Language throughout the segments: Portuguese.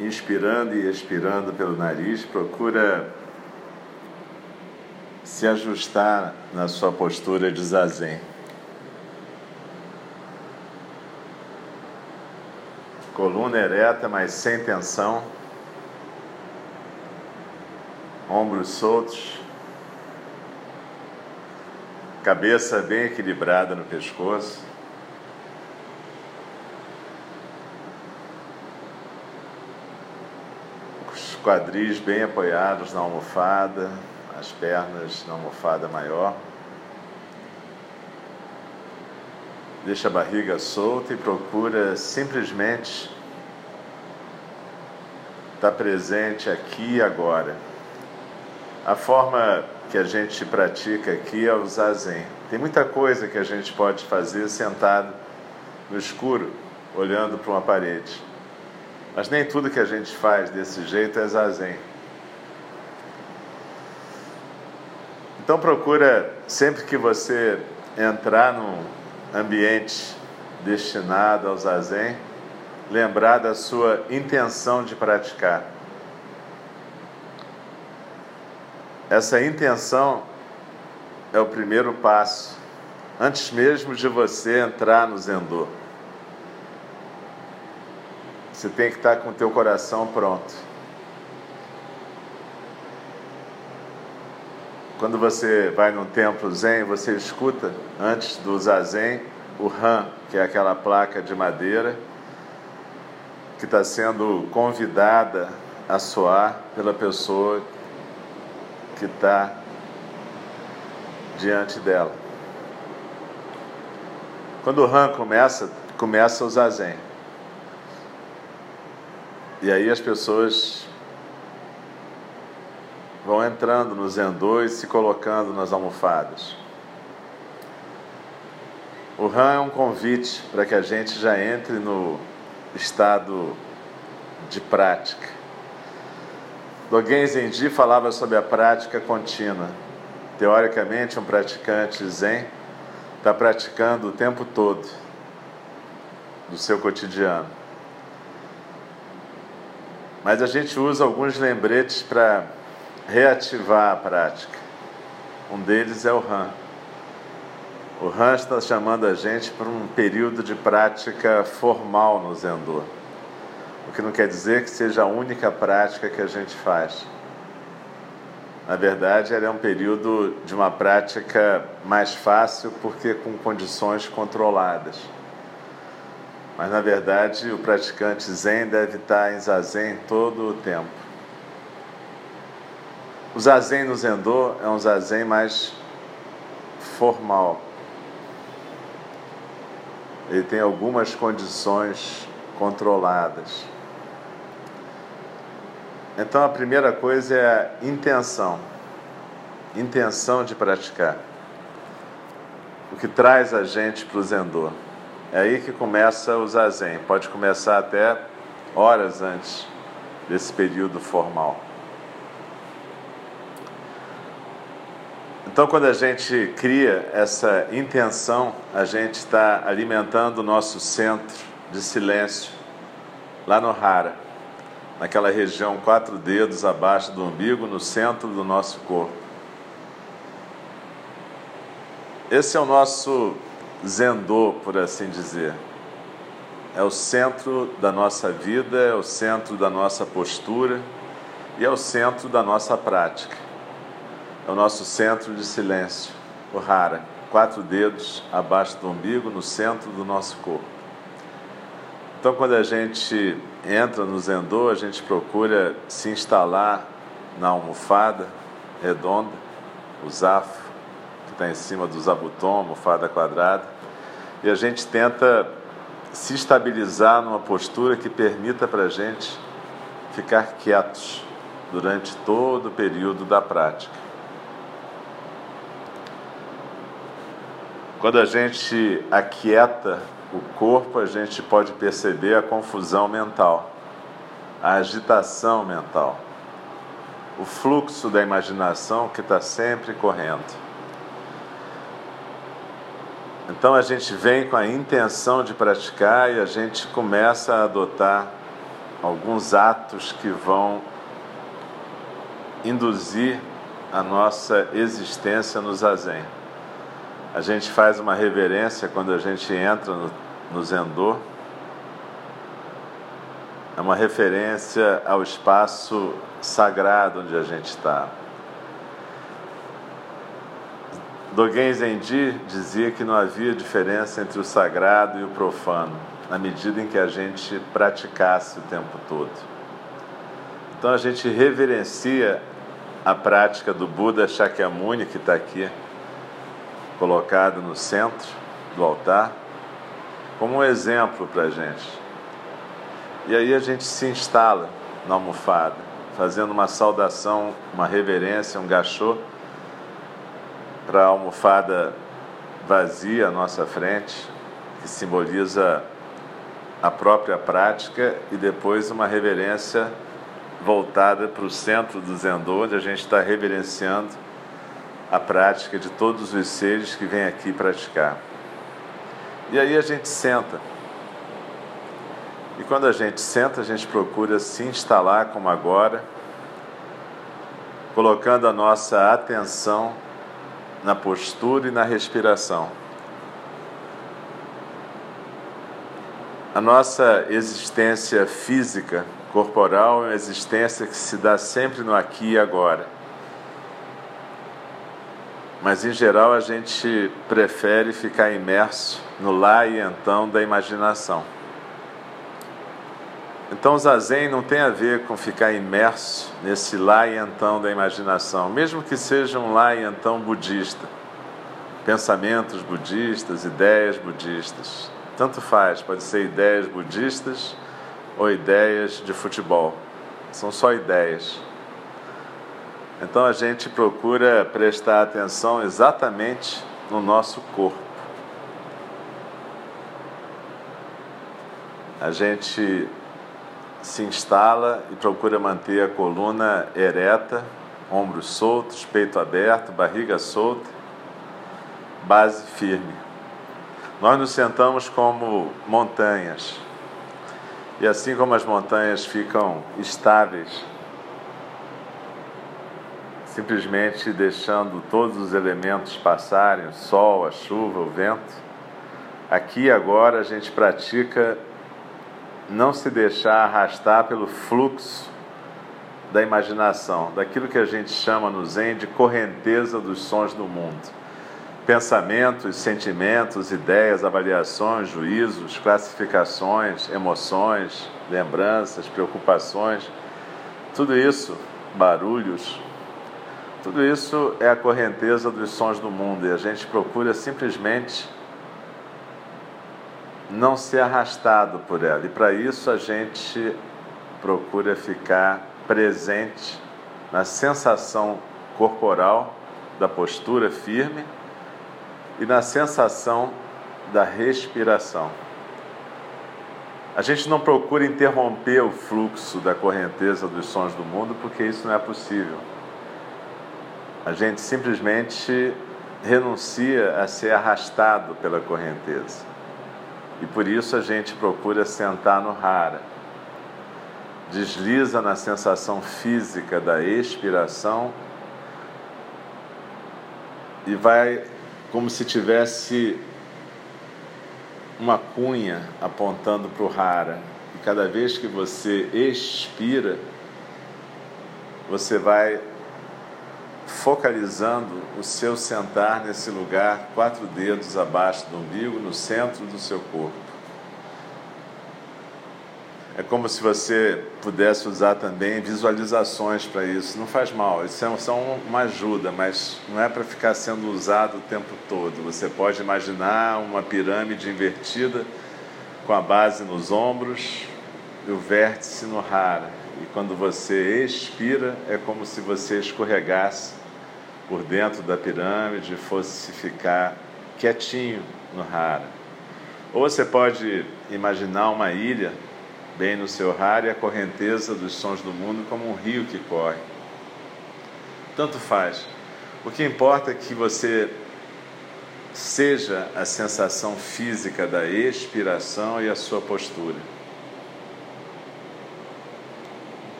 inspirando e expirando pelo nariz, procura se ajustar na sua postura de zazen. Coluna ereta, mas sem tensão. Ombros soltos. Cabeça bem equilibrada no pescoço. Os quadris bem apoiados na almofada as pernas na almofada maior. Deixa a barriga solta e procura simplesmente estar presente aqui e agora. A forma que a gente pratica aqui é o zazen. Tem muita coisa que a gente pode fazer sentado no escuro, olhando para uma parede. Mas nem tudo que a gente faz desse jeito é zazen. Então procura sempre que você entrar num ambiente destinado ao zazen, lembrar da sua intenção de praticar. Essa intenção é o primeiro passo, antes mesmo de você entrar no Zendô. Você tem que estar com o teu coração pronto. Quando você vai num templo zen, você escuta antes do zazen o han, que é aquela placa de madeira que está sendo convidada a soar pela pessoa que está diante dela. Quando o han começa, começa o zazen. E aí as pessoas vão entrando no Zendô e se colocando nas almofadas. O Han é um convite para que a gente já entre no estado de prática. Dogen Zenji falava sobre a prática contínua. Teoricamente, um praticante Zen está praticando o tempo todo do seu cotidiano. Mas a gente usa alguns lembretes para reativar a prática. Um deles é o RAM. O RAM está chamando a gente para um período de prática formal no Zendô. O que não quer dizer que seja a única prática que a gente faz. Na verdade, ela é um período de uma prática mais fácil porque com condições controladas. Mas na verdade, o praticante Zen deve estar em Zazen todo o tempo. O zazen no Zendô é um zazen mais formal. Ele tem algumas condições controladas. Então a primeira coisa é a intenção. Intenção de praticar. O que traz a gente para o Zendô. É aí que começa o zazen. Pode começar até horas antes desse período formal. Então, quando a gente cria essa intenção, a gente está alimentando o nosso centro de silêncio, lá no Hara, naquela região quatro dedos abaixo do umbigo, no centro do nosso corpo. Esse é o nosso zendô, por assim dizer. É o centro da nossa vida, é o centro da nossa postura e é o centro da nossa prática é o nosso centro de silêncio, o Hara, quatro dedos abaixo do umbigo, no centro do nosso corpo. Então, quando a gente entra no Zendô, a gente procura se instalar na almofada redonda, o zafo, está em cima do zabutom, almofada quadrada, e a gente tenta se estabilizar numa postura que permita para a gente ficar quietos durante todo o período da prática. Quando a gente aquieta o corpo, a gente pode perceber a confusão mental, a agitação mental, o fluxo da imaginação que está sempre correndo. Então a gente vem com a intenção de praticar e a gente começa a adotar alguns atos que vão induzir a nossa existência no zazen. A gente faz uma reverência quando a gente entra no, no zendô. É uma referência ao espaço sagrado onde a gente está. Dogen Zenji dizia que não havia diferença entre o sagrado e o profano, na medida em que a gente praticasse o tempo todo. Então a gente reverencia a prática do Buda Shakyamuni, que está aqui colocado no centro do altar, como um exemplo para a gente. E aí a gente se instala na almofada, fazendo uma saudação, uma reverência, um gachô para a almofada vazia à nossa frente, que simboliza a própria prática, e depois uma reverência voltada para o centro do Zendô, onde a gente está reverenciando a prática de todos os seres que vêm aqui praticar. E aí a gente senta. E quando a gente senta, a gente procura se instalar como agora, colocando a nossa atenção na postura e na respiração. A nossa existência física, corporal, é uma existência que se dá sempre no aqui e agora. Mas em geral a gente prefere ficar imerso no lá e então da imaginação. Então, zazen não tem a ver com ficar imerso nesse lá e então da imaginação, mesmo que seja um lá e então budista. Pensamentos budistas, ideias budistas. Tanto faz, pode ser ideias budistas ou ideias de futebol. São só ideias. Então a gente procura prestar atenção exatamente no nosso corpo. A gente se instala e procura manter a coluna ereta, ombros soltos, peito aberto, barriga solta, base firme. Nós nos sentamos como montanhas. E assim como as montanhas ficam estáveis, simplesmente deixando todos os elementos passarem, o sol, a chuva, o vento, aqui agora a gente pratica não se deixar arrastar pelo fluxo da imaginação, daquilo que a gente chama no Zen de correnteza dos sons do mundo. Pensamentos, sentimentos, ideias, avaliações, juízos, classificações, emoções, lembranças, preocupações, tudo isso, barulhos, tudo isso é a correnteza dos sons do mundo e a gente procura simplesmente não ser arrastado por ela. E para isso a gente procura ficar presente na sensação corporal da postura firme e na sensação da respiração. A gente não procura interromper o fluxo da correnteza dos sons do mundo, porque isso não é possível. A gente simplesmente renuncia a ser arrastado pela correnteza. E por isso a gente procura sentar no rara. Desliza na sensação física da expiração e vai como se tivesse uma cunha apontando para o rara. E cada vez que você expira, você vai focalizando o seu sentar nesse lugar, quatro dedos abaixo do umbigo, no centro do seu corpo. É como se você pudesse usar também visualizações para isso. Não faz mal, isso é só uma ajuda, mas não é para ficar sendo usado o tempo todo. Você pode imaginar uma pirâmide invertida com a base nos ombros e o vértice no hara. E quando você expira, é como se você escorregasse por dentro da pirâmide e fosse ficar quietinho no hara. Ou você pode imaginar uma ilha bem no seu hara e a correnteza dos sons do mundo como um rio que corre. Tanto faz. O que importa é que você seja a sensação física da expiração e a sua postura.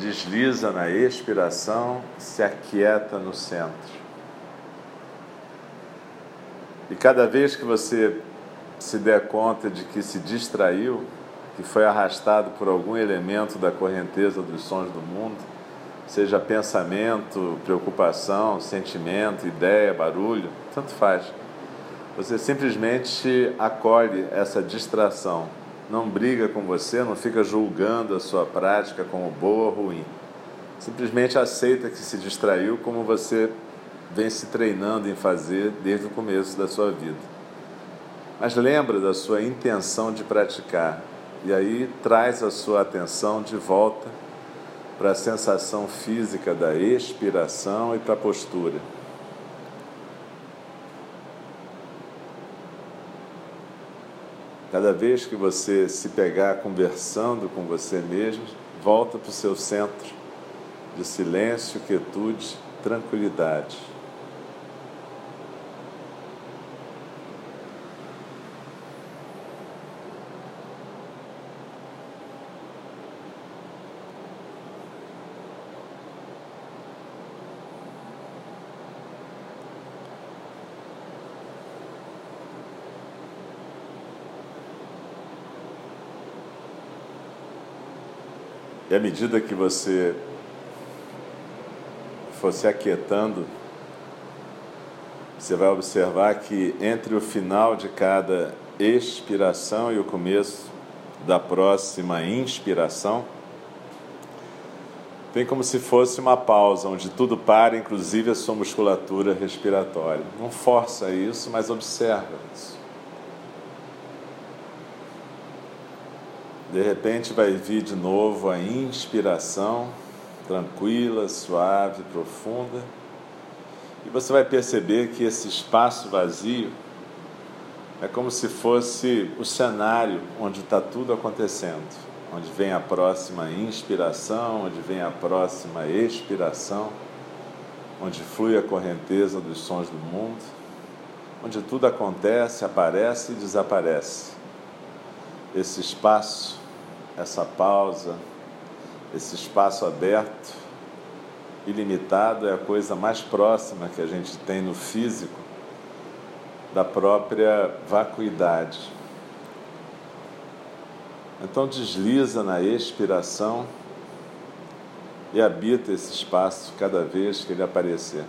Desliza na expiração, se aquieta no centro. E cada vez que você se der conta de que se distraiu, que foi arrastado por algum elemento da correnteza dos sons do mundo, seja pensamento, preocupação, sentimento, ideia, barulho, tanto faz. Você simplesmente acolhe essa distração. Não briga com você, não fica julgando a sua prática como boa ou ruim. Simplesmente aceita que se distraiu como você vem se treinando em fazer desde o começo da sua vida. Mas lembra da sua intenção de praticar e aí traz a sua atenção de volta para a sensação física da expiração e para a postura. Cada vez que você se pegar conversando com você mesmo, volta para o seu centro de silêncio, quietude, tranquilidade. E à medida que você for se aquietando, você vai observar que entre o final de cada expiração e o começo da próxima inspiração, tem como se fosse uma pausa, onde tudo para, inclusive a sua musculatura respiratória. Não força isso, mas observa isso. De repente vai vir de novo a inspiração, tranquila, suave, profunda, e você vai perceber que esse espaço vazio é como se fosse o cenário onde está tudo acontecendo, onde vem a próxima inspiração, onde vem a próxima expiração, onde flui a correnteza dos sons do mundo, onde tudo acontece, aparece e desaparece. Esse espaço essa pausa, esse espaço aberto, ilimitado, é a coisa mais próxima que a gente tem no físico da própria vacuidade. Então desliza na expiração e habita esse espaço cada vez que ele aparecer.